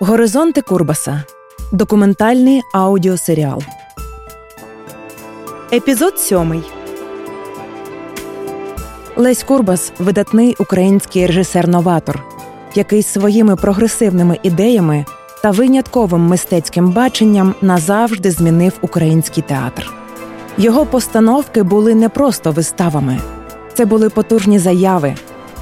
Горизонти Курбаса. Документальний аудіосеріал. Епізод сьомий. Лесь Курбас видатний український режисер-новатор, який своїми прогресивними ідеями та винятковим мистецьким баченням назавжди змінив український театр. Його постановки були не просто виставами, це були потужні заяви,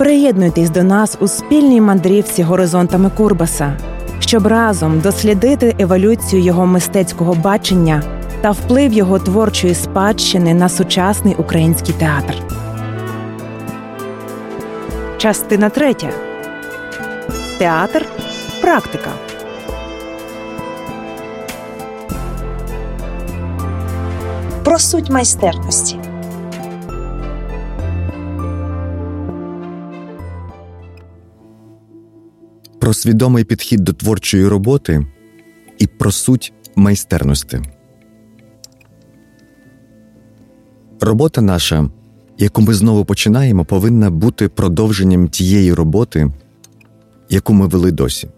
Приєднуйтесь до нас у спільній мандрівці горизонтами Курбаса, щоб разом дослідити еволюцію його мистецького бачення та вплив його творчої спадщини на сучасний український театр. Частина третя. Театр. Практика. Про суть майстерності. Про свідомий підхід до творчої роботи і про суть майстерності. Робота наша, яку ми знову починаємо, повинна бути продовженням тієї роботи, яку ми вели досі.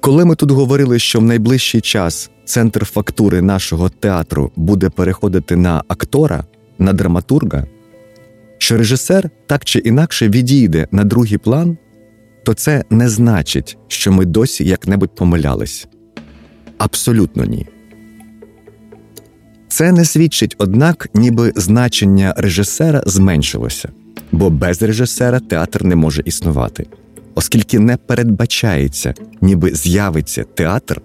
Коли ми тут говорили, що в найближчий час центр фактури нашого театру буде переходити на актора, на драматурга, що режисер так чи інакше відійде на другий план, то це не значить, що ми досі як-небудь помилялись. Абсолютно ні. Це не свідчить, однак, ніби значення режисера зменшилося, бо без режисера театр не може існувати, оскільки не передбачається, ніби з'явиться театр,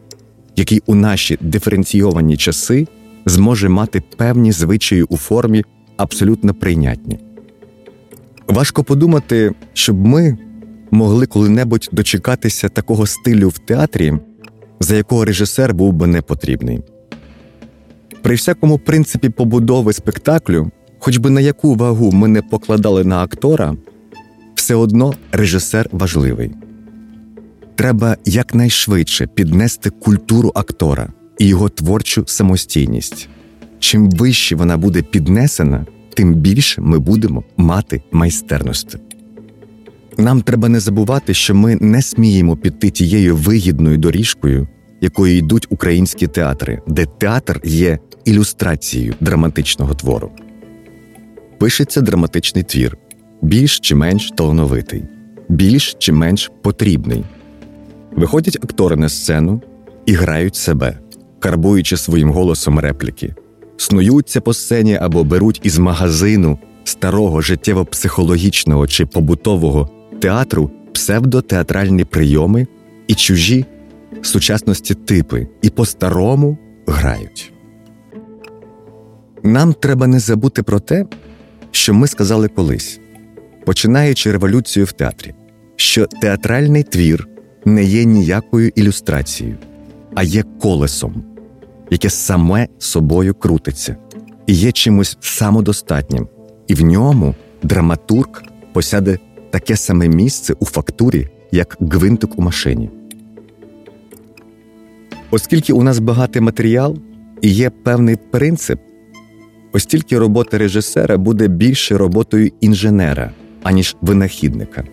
який у наші диференційовані часи зможе мати певні звичаї у формі абсолютно прийнятні. Важко подумати, щоб ми могли коли-небудь дочекатися такого стилю в театрі, за якого режисер був би не потрібний. При всякому принципі побудови спектаклю, хоч би на яку вагу ми не покладали на актора, все одно режисер важливий. Треба якнайшвидше піднести культуру актора і його творчу самостійність. Чим вище вона буде піднесена, тим більше ми будемо мати майстерності. Нам треба не забувати, що ми не сміємо піти тією вигідною доріжкою, якою йдуть українські театри, де театр є ілюстрацією драматичного твору. Пишеться драматичний твір, більш чи менш талановитий, більш чи менш потрібний. Виходять актори на сцену і грають себе, карбуючи своїм голосом репліки, снуються по сцені або беруть із магазину старого життєво-психологічного чи побутового театру псевдотеатральні прийоми і чужі сучасності типи, і по-старому грають. Нам треба не забути про те, що ми сказали колись, починаючи революцію в театрі, що театральний твір не є ніякою ілюстрацією, а є колесом, яке саме собою крутиться, і є чимось самодостатнім, і в ньому драматург посяде таке саме місце у фактурі, як гвинтик у машині. Оскільки у нас багатий матеріал і є певний принцип, ось тільки робота режисера буде більше роботою інженера, аніж винахідника.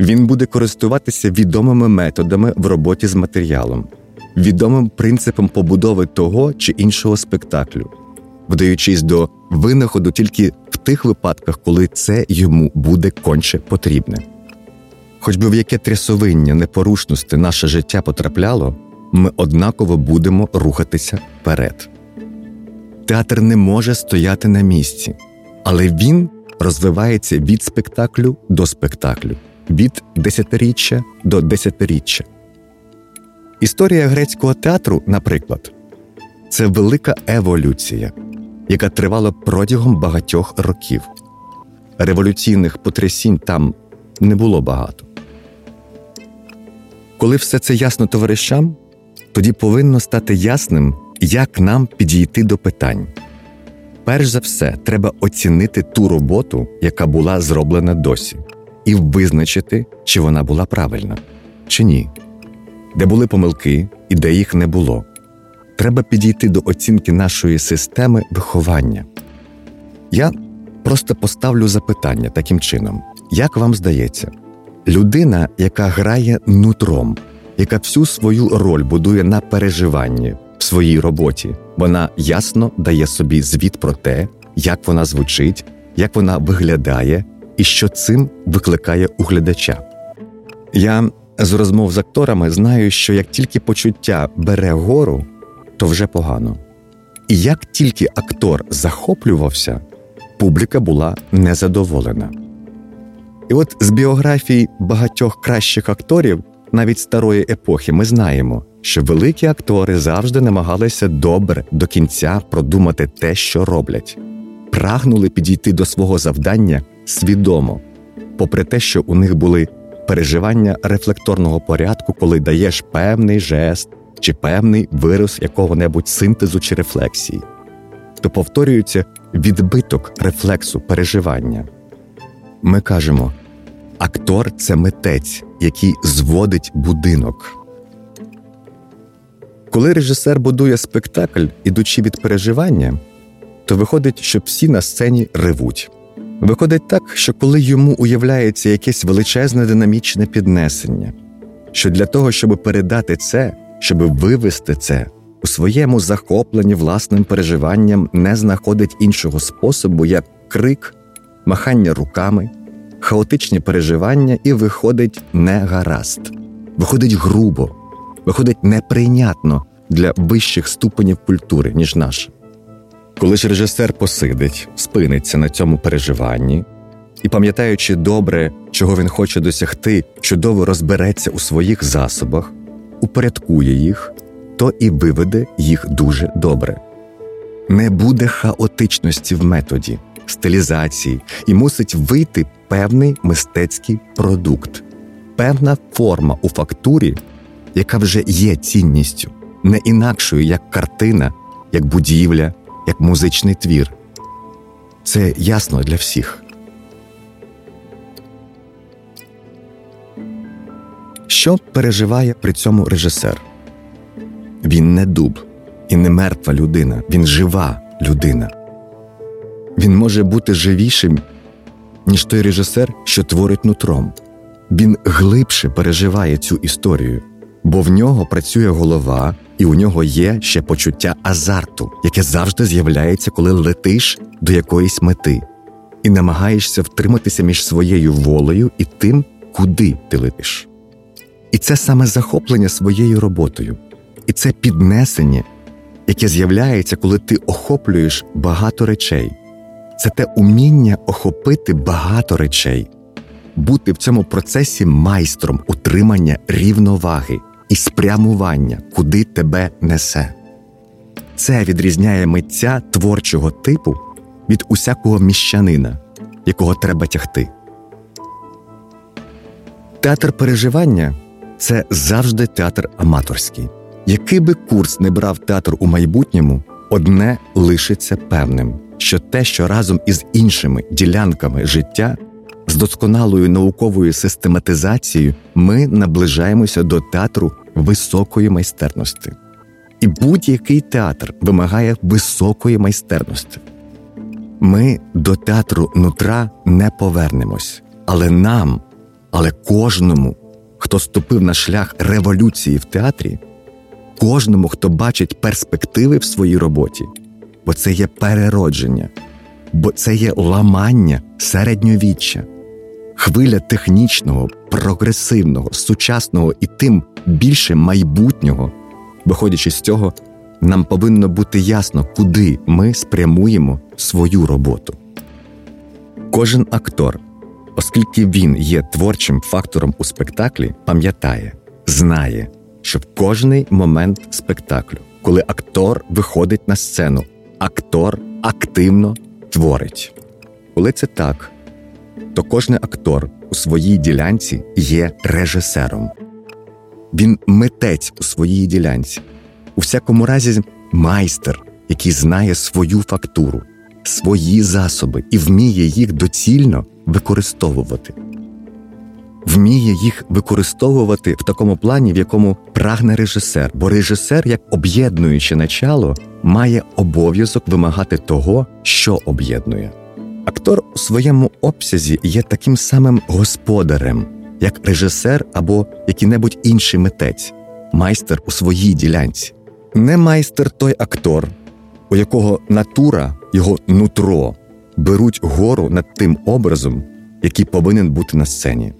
Він буде користуватися відомими методами в роботі з матеріалом, відомим принципом побудови того чи іншого спектаклю, вдаючись до винаходу тільки тих випадках, коли це йому буде конче потрібне. Хоч би в яке трясовиння непорушності наше життя потрапляло, ми однаково будемо рухатися вперед. Театр не може стояти на місці, але він розвивається від спектаклю до спектаклю, від десятиріччя до десятиріччя. Історія грецького театру, наприклад, це велика еволюція, яка тривала протягом багатьох років. Революційних потрясінь там не було багато. Коли все це ясно товаришам, тоді повинно стати ясним, як нам підійти до питань. Перш за все, треба оцінити ту роботу, яка була зроблена досі, і визначити, чи вона була правильна, чи ні, де були помилки і де їх не було. Треба підійти до оцінки нашої системи виховання. Я просто поставлю запитання таким чином: як вам здається, людина, яка грає нутром, яка всю свою роль будує на переживанні в своїй роботі, вона ясно дає собі звіт про те, як вона звучить, як вона виглядає і що цим викликає у глядача. Я з розмов з акторами знаю, що як тільки почуття бере гору, то вже погано. І як тільки актор захоплювався, публіка була незадоволена. І от з біографій багатьох кращих акторів, навіть старої епохи, ми знаємо, що великі актори завжди намагалися добре до кінця продумати те, що роблять, прагнули підійти до свого завдання свідомо, попри те, що у них були переживання рефлекторного порядку, коли даєш певний жест чи певний вираз якого-небудь синтезу чи рефлексії, то повторюється відбиток рефлексу переживання. Ми кажемо, актор це митець, який зводить будинок. Коли режисер будує спектакль, ідучи від переживання, то виходить, що всі на сцені ревуть. Виходить так, що коли йому уявляється якесь величезне динамічне піднесення, що для того, щоб передати це, щоб вивести це у своєму захопленні власним переживанням, не знаходить іншого способу, як крик, махання руками, хаотичні переживання, і виходить негаразд, виходить грубо, виходить неприйнятно для вищих ступенів культури, ніж наша. Коли ж режисер посидить, спиниться на цьому переживанні і, пам'ятаючи добре, чого він хоче досягти, чудово розбереться у своїх засобах, упорядкує їх, то і виведе їх дуже добре. Не буде хаотичності в методі, стилізації і мусить вийти певний мистецький продукт, певна форма у фактурі, яка вже є цінністю, не інакшою як картина, як будівля як музичний твір. Це ясно для всіх. Що переживає при цьому режисер? Він не дуб і не мертва людина, він жива людина. Він може бути живішим, ніж той режисер, що творить нутром. Він глибше переживає цю історію, бо в нього працює голова, і у нього є ще почуття азарту, яке завжди з'являється, коли летиш до якоїсь мети, і намагаєшся втриматися між своєю волею і тим, куди ти летиш. І це саме захоплення своєю роботою, і це піднесення, яке з'являється, коли ти охоплюєш багато речей. Це те уміння охопити багато речей, бути в цьому процесі майстром утримання рівноваги і спрямування, куди тебе несе. Це відрізняє митця творчого типу від усякого міщанина, якого треба тягти. Театр переживання це завжди театр аматорський. Який би курс не брав театр у майбутньому, одне лишиться певним, що те, що разом із іншими ділянками життя з досконалою науковою систематизацією ми наближаємося до театру високої майстерності. І будь-який театр вимагає високої майстерності. Ми до театру нутра не повернемось, але нам, але кожному, хто ступив на шлях революції в театрі, кожному, хто бачить перспективи в своїй роботі, бо це є переродження, бо це є ламання середньовіччя, хвиля технічного, прогресивного, сучасного і тим більше майбутнього. Виходячи з цього, нам повинно бути ясно, куди ми спрямуємо свою роботу. Кожен актор, оскільки він є творчим фактором у спектаклі, пам'ятає, знає, що в кожний момент спектаклю, коли актор виходить на сцену, актор активно творить. Коли це так, то кожен актор у своїй ділянці є режисером. Він митець у своїй ділянці, у всякому разі, майстер, який знає свою фактуру, свої засоби і вміє їх доцільно використовувати. Вміє їх використовувати в такому плані, в якому прагне режисер, бо режисер, як об'єднуюче начало, має обов'язок вимагати того, що об'єднує. Актор у своєму обсязі є таким самим господарем, як режисер або який-небудь інший митець, майстер у своїй ділянці. Не майстер той актор, у якого натура, його нутро беруть гору над тим образом, який повинен бути на сцені.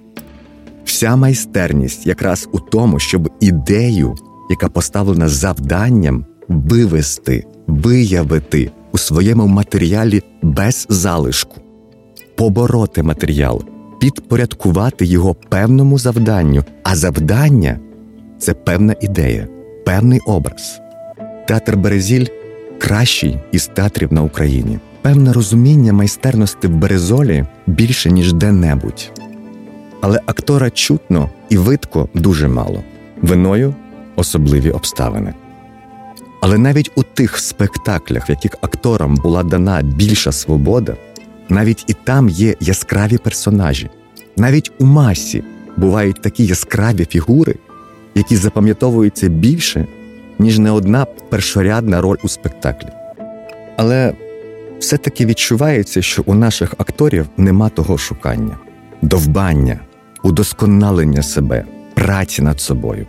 Вся майстерність якраз у тому, щоб ідею, яка поставлена завданням, вивести, виявити у своєму матеріалі без залишку, побороти матеріал, підпорядкувати його певному завданню, а завдання це певна ідея, певний образ. Театр Березіль кращий із театрів на Україні. Певне розуміння майстерності в Березолі більше, ніж де-небудь. Але актора чутно і видко дуже мало, виною особливі обставини. Але навіть у тих спектаклях, в яких акторам була дана більша свобода, навіть і там є яскраві персонажі, навіть у масі бувають такі яскраві фігури, які запам'ятовуються більше, ніж не одна першорядна роль у спектаклі. Але все-таки відчувається, що у наших акторів нема того шукання, довбання, удосконалення себе, праці над собою.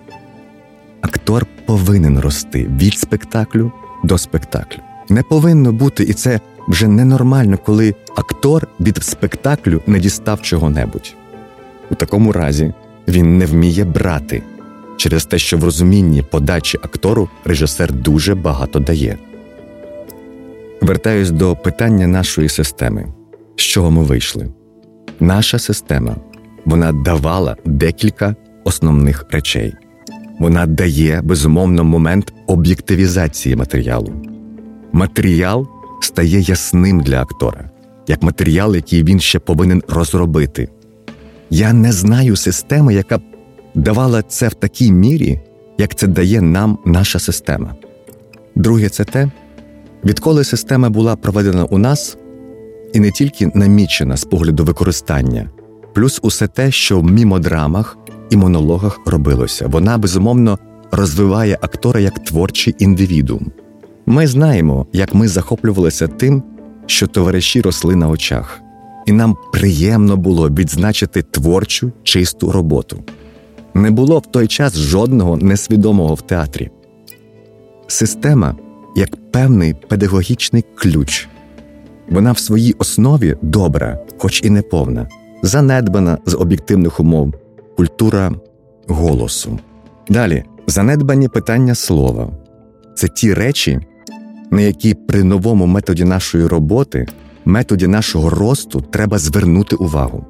Актор повинен рости від спектаклю до спектаклю. Не повинно бути, і це вже ненормально, коли актор від спектаклю не дістав чого-небудь. У такому разі він не вміє брати через те, що в розумінні подачі актору режисер дуже багато дає. Вертаюсь до питання нашої системи, з чого ми вийшли. Наша система вона давала декілька основних речей. Вона дає безумовно момент об'єктивізації матеріалу. Матеріал стає ясним для актора, як матеріал, який він ще повинен розробити. Я не знаю системи, яка давала це в такій мірі, як це дає нам наша система. Друге, це те, відколи система була проведена у нас і не тільки намічена з погляду використання, плюс усе те, що в мімодрамах і монологах робилося. Вона безумовно розвиває актора як творчий індивідуум. Ми знаємо, як ми захоплювалися тим, що товариші росли на очах, і нам приємно було відзначити творчу чисту роботу. Не було в той час жодного несвідомого в театрі. Система як певний педагогічний ключ. Вона в своїй основі добра, хоч і не повна, занедбана з об'єктивних умов, культура голосу. Далі занедбані питання слова це ті речі, на які при новому методі нашої роботи, методі нашого росту треба звернути увагу.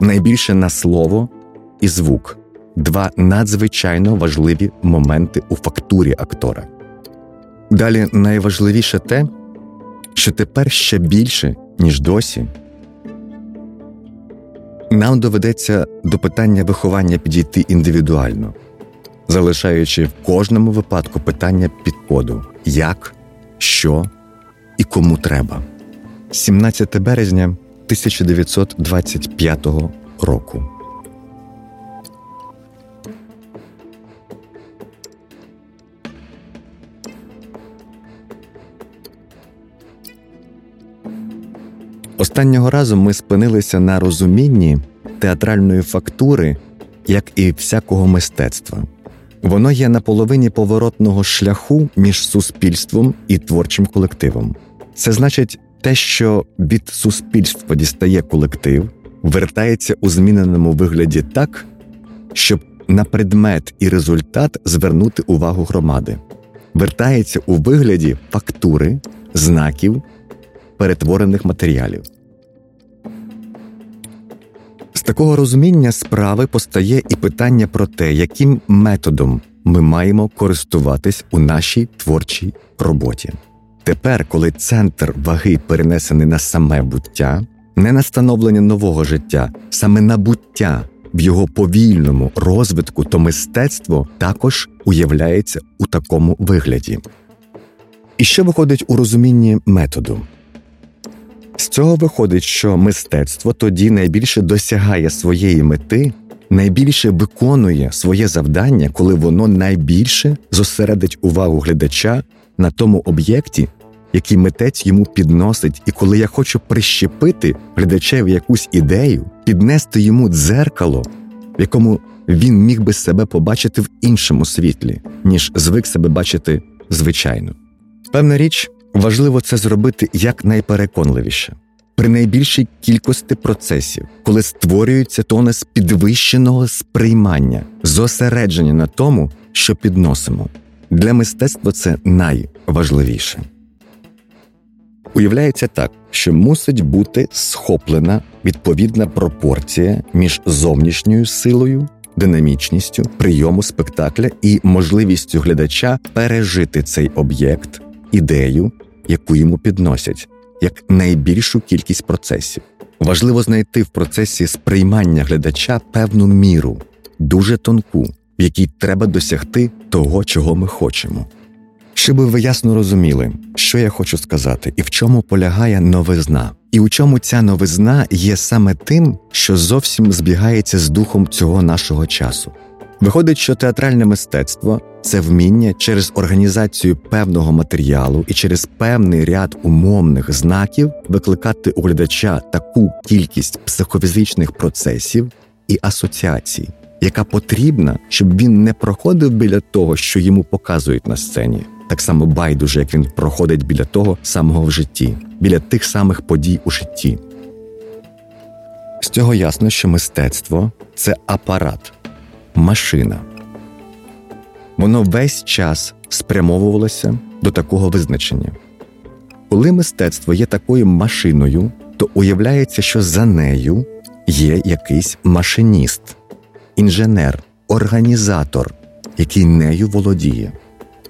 Найбільше на слово і звук два надзвичайно важливі моменти у фактурі актора. Далі найважливіше те, що тепер ще більше, ніж досі, нам доведеться до питання виховання підійти індивідуально, залишаючи в кожному випадку питання підходу як, що і кому треба. 17 березня 1925 року. Останнього разу ми спинилися на розумінні театральної фактури, як і всякого мистецтва. Воно є на половині поворотного шляху між суспільством і творчим колективом. Це значить те, що від суспільства дістає колектив, вертається у зміненому вигляді так, щоб на предмет і результат звернути увагу громади, вертається у вигляді фактури, знаків перетворених матеріалів. З такого розуміння справи постає і питання про те, яким методом ми маємо користуватись у нашій творчій роботі. Тепер, коли центр ваги перенесений на саме буття, не на становлення нового життя, саме набуття в його повільному розвитку, то мистецтво також уявляється у такому вигляді. І що виходить у розумінні методу? З цього виходить, що мистецтво тоді найбільше досягає своєї мети, найбільше виконує своє завдання, коли воно найбільше зосередить увагу глядача на тому об'єкті, який митець йому підносить, і коли я хочу прищепити глядачеві якусь ідею, піднести йому дзеркало, в якому він міг би себе побачити в іншому світлі, ніж звик себе бачити звичайно. Певна річ, важливо це зробити якнайпереконливіше. При найбільшій кількості процесів, коли створюється тонес підвищеного сприймання, зосередження на тому, що підносимо, для мистецтва це найважливіше. Уявляється так, що мусить бути схоплена відповідна пропорція між зовнішньою силою, динамічністю прийому спектакля і можливістю глядача пережити цей об'єкт, ідею, яку йому підносять, як найбільшу кількість процесів. Важливо знайти в процесі сприймання глядача певну міру, дуже тонку, в якій треба досягти того, чого ми хочемо. Щоб ви ясно розуміли, що я хочу сказати, і в чому полягає новизна, і у чому ця новизна є саме тим, що зовсім збігається з духом цього нашого часу. Виходить, що театральне мистецтво це вміння через організацію певного матеріалу і через певний ряд умовних знаків викликати у глядача таку кількість психофізичних процесів і асоціацій, яка потрібна, щоб він не проходив біля того, що йому показують на сцені так само байдуже, як він проходить біля того самого в житті, біля тих самих подій у житті. З цього ясно, що мистецтво це апарат, машина. Воно весь час спрямовувалося до такого визначення. Коли мистецтво є такою машиною, то уявляється, що за нею є якийсь машиніст, інженер, організатор, який нею володіє.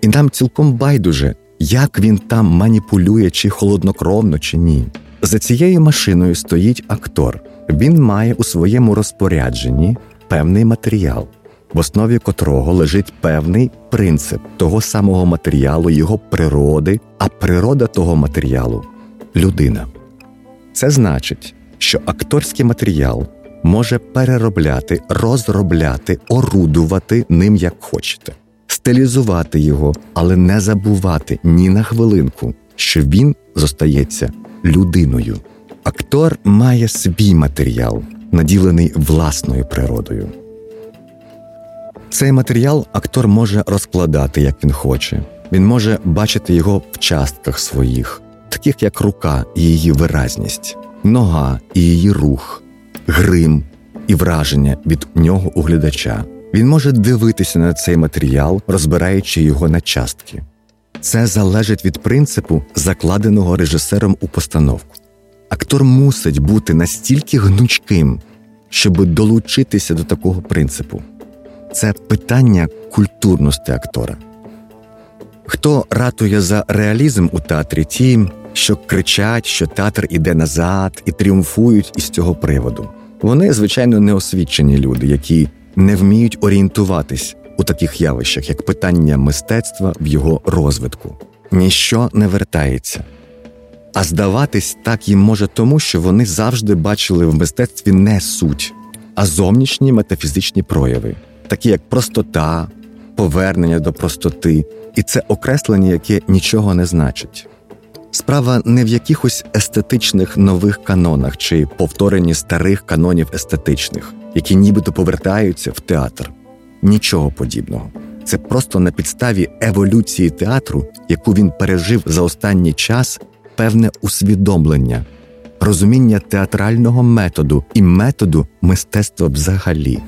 І нам цілком байдуже, як він там маніпулює, чи холоднокровно, чи ні. За цією машиною стоїть актор. Він має у своєму розпорядженні певний матеріал, в основі котрого лежить певний принцип того самого матеріалу, його природи, а природа того матеріалу людина. Це значить, що акторський матеріал може переробляти, розробляти, орудувати ним як хочете стилізувати його, але не забувати ні на хвилинку, що він зостається людиною. Актор має свій матеріал, наділений власною природою. Цей матеріал актор може розкладати, як він хоче. Він може бачити його в частках своїх, таких як рука і її виразність, нога і її рух, грим і враження від нього у глядача. Він може дивитися на цей матеріал, розбираючи його на частки. Це залежить від принципу, закладеного режисером у постановку. Актор мусить бути настільки гнучким, щоб долучитися до такого принципу. Це питання культурності актора. Хто ратує за реалізм у театрі ті, що кричать, що театр іде назад і тріумфують із цього приводу. Вони, звичайно, неосвічені люди, які не вміють орієнтуватись у таких явищах, як питання мистецтва в його розвитку. Ніщо не вертається. А здаватись так їм може тому, що вони завжди бачили в мистецтві не суть, а зовнішні метафізичні прояви, такі як простота, повернення до простоти, і це окреслення, яке нічого не значить. Справа не в якихось естетичних нових канонах чи повторенні старих канонів естетичних, які нібито повертаються в театр. Нічого подібного. Це просто на підставі еволюції театру, яку він пережив за останній час, певне усвідомлення, розуміння театрального методу і методу мистецтва взагалі.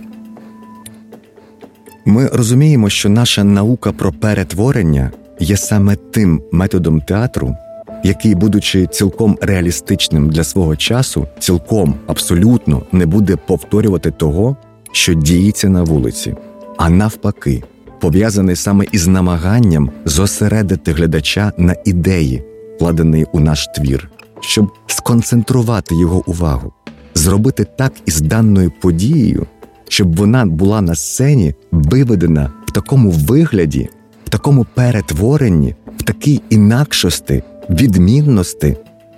Ми розуміємо, що наша наука про перетворення є саме тим методом театру який, будучи цілком реалістичним для свого часу, цілком абсолютно не буде повторювати того, що діється на вулиці, а навпаки, пов'язаний саме із намаганням зосередити глядача на ідеї, вкладеної у наш твір, щоб сконцентрувати його увагу, зробити так із даною подією, щоб вона була на сцені виведена в такому вигляді, в такому перетворенні, в такій інакшості, відмінності,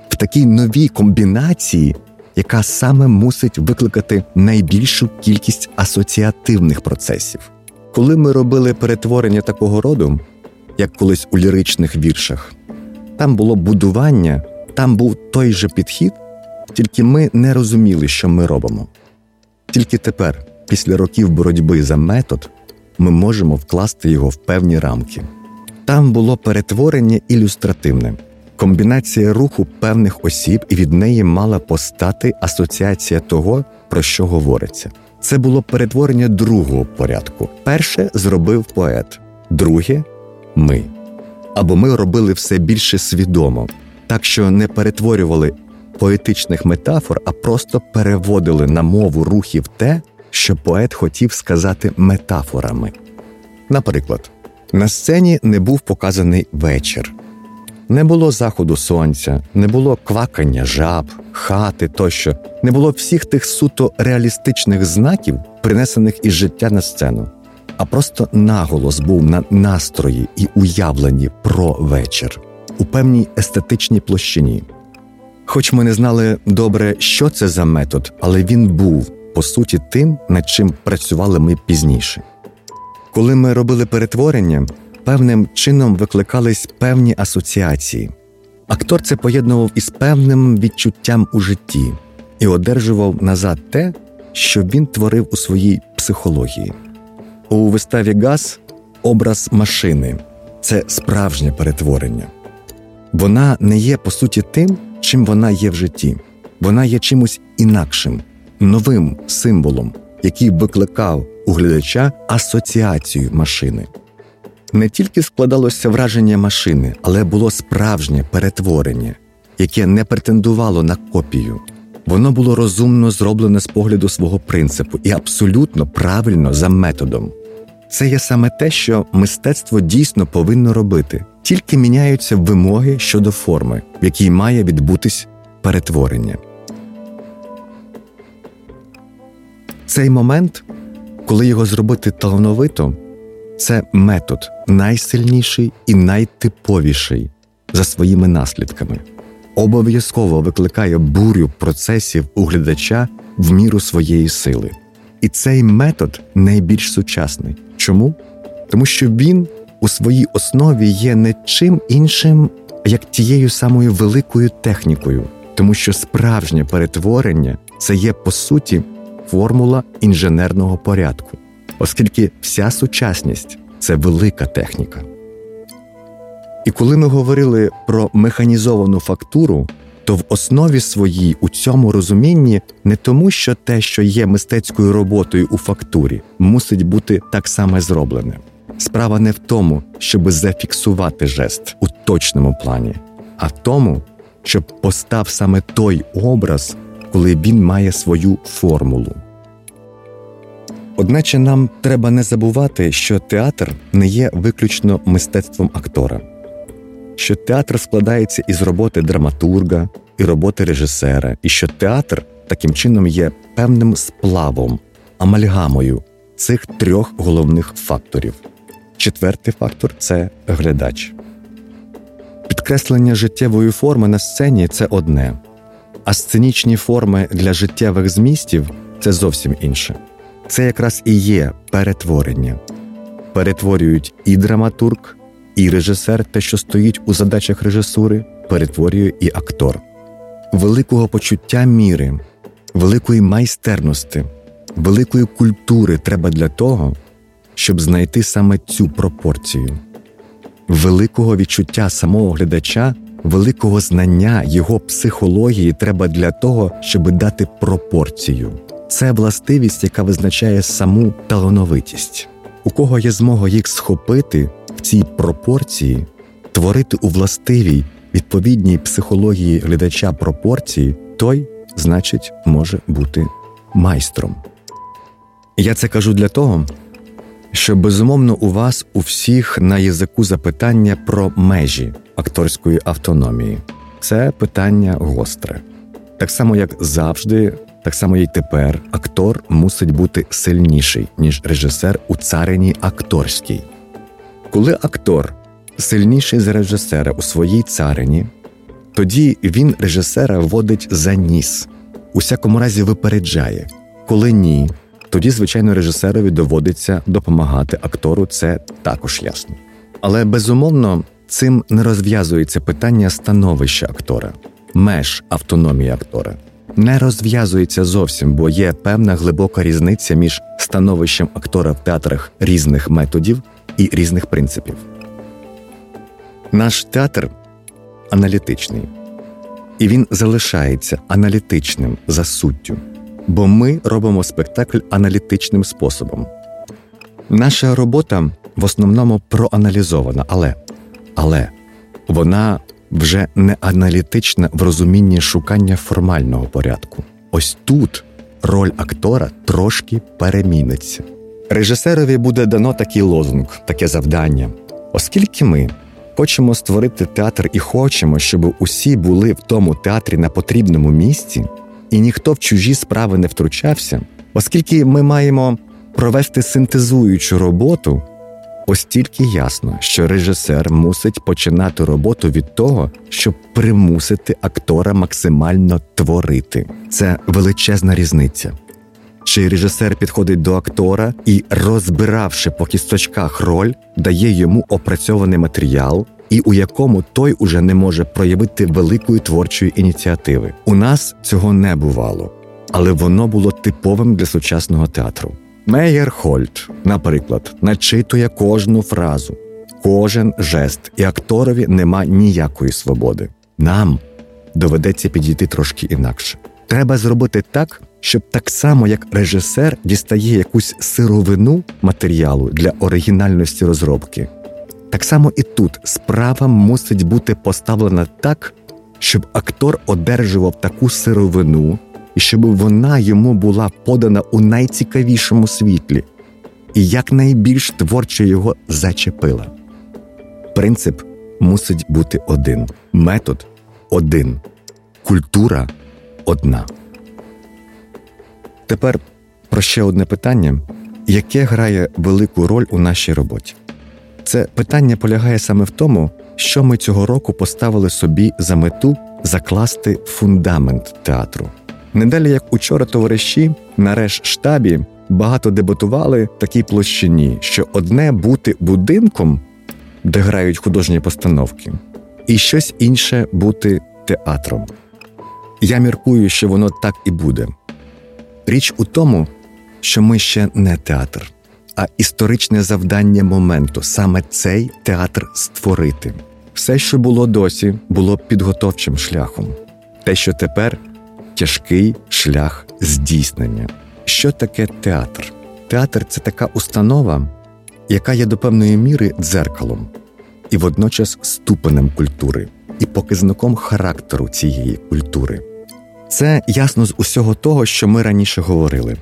в такій новій комбінації, яка саме мусить викликати найбільшу кількість асоціативних процесів. Коли ми робили перетворення такого роду, як колись у ліричних віршах, там було будування, там був той же підхід, тільки ми не розуміли, що ми робимо. Тільки тепер, після років боротьби за метод, ми можемо вкласти його в певні рамки. Там було перетворення ілюстративне, комбінація руху певних осіб, і від неї мала постати асоціація того, про що говориться. Це було перетворення другого порядку. Перше зробив поет, друге ми. Або ми робили все більше свідомо, так що не перетворювали поетичних метафор, а просто переводили на мову рухів те, що поет хотів сказати метафорами. Наприклад, на сцені не був показаний вечір, не було заходу сонця, не було квакання жаб, хати тощо, не було всіх тих суто реалістичних знаків, принесених із життя на сцену, а просто наголос був на настрої і уявленні про вечір у певній естетичній площині. Хоч ми не знали добре, що це за метод, але він був по суті тим, над чим працювали ми пізніше. Коли ми робили перетворення, певним чином викликались певні асоціації. Актор це поєднував із певним відчуттям у житті і одержував назад те, що він творив у своїй психології. У виставі Газ образ машини це справжнє перетворення. Вона не є по суті тим, чим вона є в житті. Вона є чимось інакшим, новим символом, який викликав у глядача асоціацію машини. Не тільки складалося враження машини, але було справжнє перетворення, яке не претендувало на копію. Воно було розумно зроблене з погляду свого принципу і абсолютно правильно за методом. Це є саме те, що мистецтво дійсно повинно робити, тільки міняються вимоги щодо форми, в якій має відбутись перетворення. Цей момент, коли його зробити талановито, це метод найсильніший і найтиповіший за своїми наслідками. Обов'язково викликає бурю процесів у глядача в міру своєї сили. І цей метод найбільш сучасний. Чому? Тому що він у своїй основі є не чим іншим, як тією самою великою технікою, тому що справжнє перетворення це є по суті формула інженерного порядку, оскільки вся сучасність це велика техніка. І коли ми говорили про механізовану фактуру, то в основі своїй у цьому розумінні не тому, що те, що є мистецькою роботою у фактурі, мусить бути так само зроблене. Справа не в тому, щоб зафіксувати жест у точному плані, а в тому, щоб постав саме той образ, коли він має свою формулу. Одначе нам треба не забувати, що театр не є виключно мистецтвом актора, що театр складається із роботи драматурга і роботи режисера, і що театр таким чином є певним сплавом, амальгамою цих трьох головних факторів. Четвертий фактор це глядач. Підкреслення життєвої форми на сцені це одне, а сценічні форми для життєвих змістів це зовсім інше. Це якраз і є перетворення. Перетворюють і драматург, і режисер, те, що стоїть у задачах режисури, перетворює і актор. Великого почуття міри, великої майстерності, великої культури треба для того, щоб знайти саме цю пропорцію, великого відчуття самого глядача, великого знання його психології треба для того, щоб дати пропорцію. Це властивість, яка визначає саму талановитість. У кого є змога їх схопити в цій пропорції, творити у властивій відповідній психології глядача пропорції, той, значить, може бути майстром. Я це кажу для того, що безумовно у вас у всіх на язику запитання про межі акторської автономії. це питання гостре. Так само, як завжди, так само і тепер актор мусить бути сильніший, ніж режисер у царині акторській. Коли актор сильніший за режисера у своїй царині, тоді він режисера вводить за ніс, у всякому разі випереджає. Коли ні, тоді, звичайно, режисерові доводиться допомагати актору, це також ясно. Але безумовно цим не розв'язується питання становища актора, меж автономії актора. Не розв'язується зовсім, бо є певна глибока різниця між становищем актора в театрах різних методів і різних принципів. Наш театр аналітичний, і він залишається аналітичним за суттю, бо ми робимо спектакль аналітичним способом. Наша робота в основному проаналізована, але але вона вже не аналітична в розумінні шукання формального порядку. Ось тут роль актора трошки переміниться. Режисерові буде дано такий лозунг, таке завдання, оскільки ми хочемо створити театр і хочемо, щоб усі були в тому театрі на потрібному місці, і ніхто в чужі справи не втручався, оскільки ми маємо провести синтезуючу роботу. Ось ясно, що режисер мусить починати роботу від того, щоб примусити актора максимально творити. Це величезна різниця. Чи режисер підходить до актора і, розбиравши по кісточках роль, дає йому опрацьований матеріал, і у якому той уже не може проявити великої творчої ініціативи. У нас цього не бувало, але воно було типовим для сучасного театру. Мейєр Хольт, наприклад, начитує кожну фразу, кожен жест, і акторові нема ніякої свободи. Нам доведеться підійти трошки інакше. Треба зробити так, щоб так само, як режисер дістає якусь сировину матеріалу для оригінальності розробки, так само і тут справа мусить бути поставлена так, щоб актор одержував таку сировину і щоб вона йому була подана у найцікавішому світлі і якнайбільш творче його зачепила. Принцип мусить бути один, метод один, культура одна. Тепер про ще одне питання, яке грає велику роль у нашій роботі. Це питання полягає саме в тому, що ми цього року поставили собі за мету закласти фундамент театру. Не далі як учора товариші на решт-штабі багато дебатували такій площині, що одне бути будинком, де грають художні постановки, і щось інше бути театром. Я міркую, що воно так і буде. Річ у тому, що ми ще не театр, а історичне завдання моменту саме цей театр створити. Все, що було досі, було підготовчим шляхом. Те, що тепер тяжкий шлях здійснення. Що таке театр? Театр це така установа, яка є до певної міри дзеркалом і водночас ступенем культури і показником характеру цієї культури. Це ясно з усього того, що ми раніше говорили.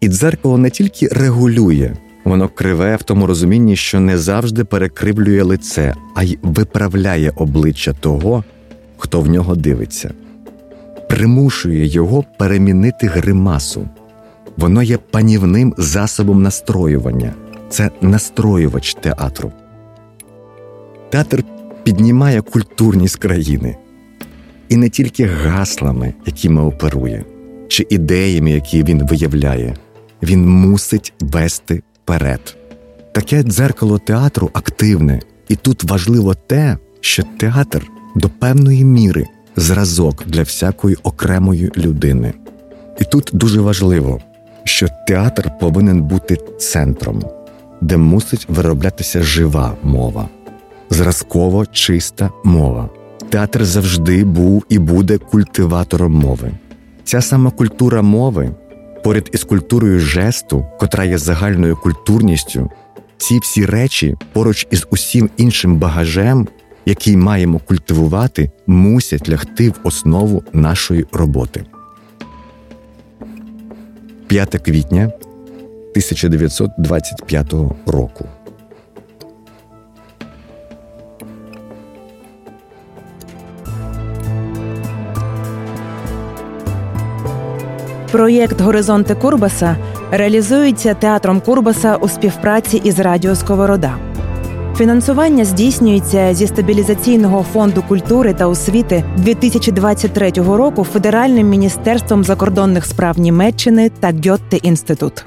І дзеркало не тільки регулює, воно криве в тому розумінні, що не завжди перекривлює лице, а й виправляє обличчя того, хто в нього дивиться примушує його перемінити гримасу. Воно є панівним засобом настроювання, це настроювач театру. Театр піднімає культурність країни і не тільки гаслами, якими оперує, чи ідеями, які він виявляє, він мусить вести вперед. Таке дзеркало театру активне, і тут важливо те, що театр до певної міри зразок для всякої окремої людини. І тут дуже важливо, що театр повинен бути центром, де мусить вироблятися жива мова, зразково чиста мова. Театр завжди був і буде культиватором мови. Ця сама культура мови, поряд із культурою жесту, котра є загальною культурністю, ці всі речі поруч із усім іншим багажем який маємо культивувати, мусять лягти в основу нашої роботи. 5 квітня 1925 року. Проєкт Горизонти Курбаса реалізується театром Курбаса у співпраці із Радіо Сковорода. Фінансування здійснюється зі стабілізаційного фонду культури та освіти 2023 року Федеральним міністерством закордонних справ Німеччини та Гьотте інститут.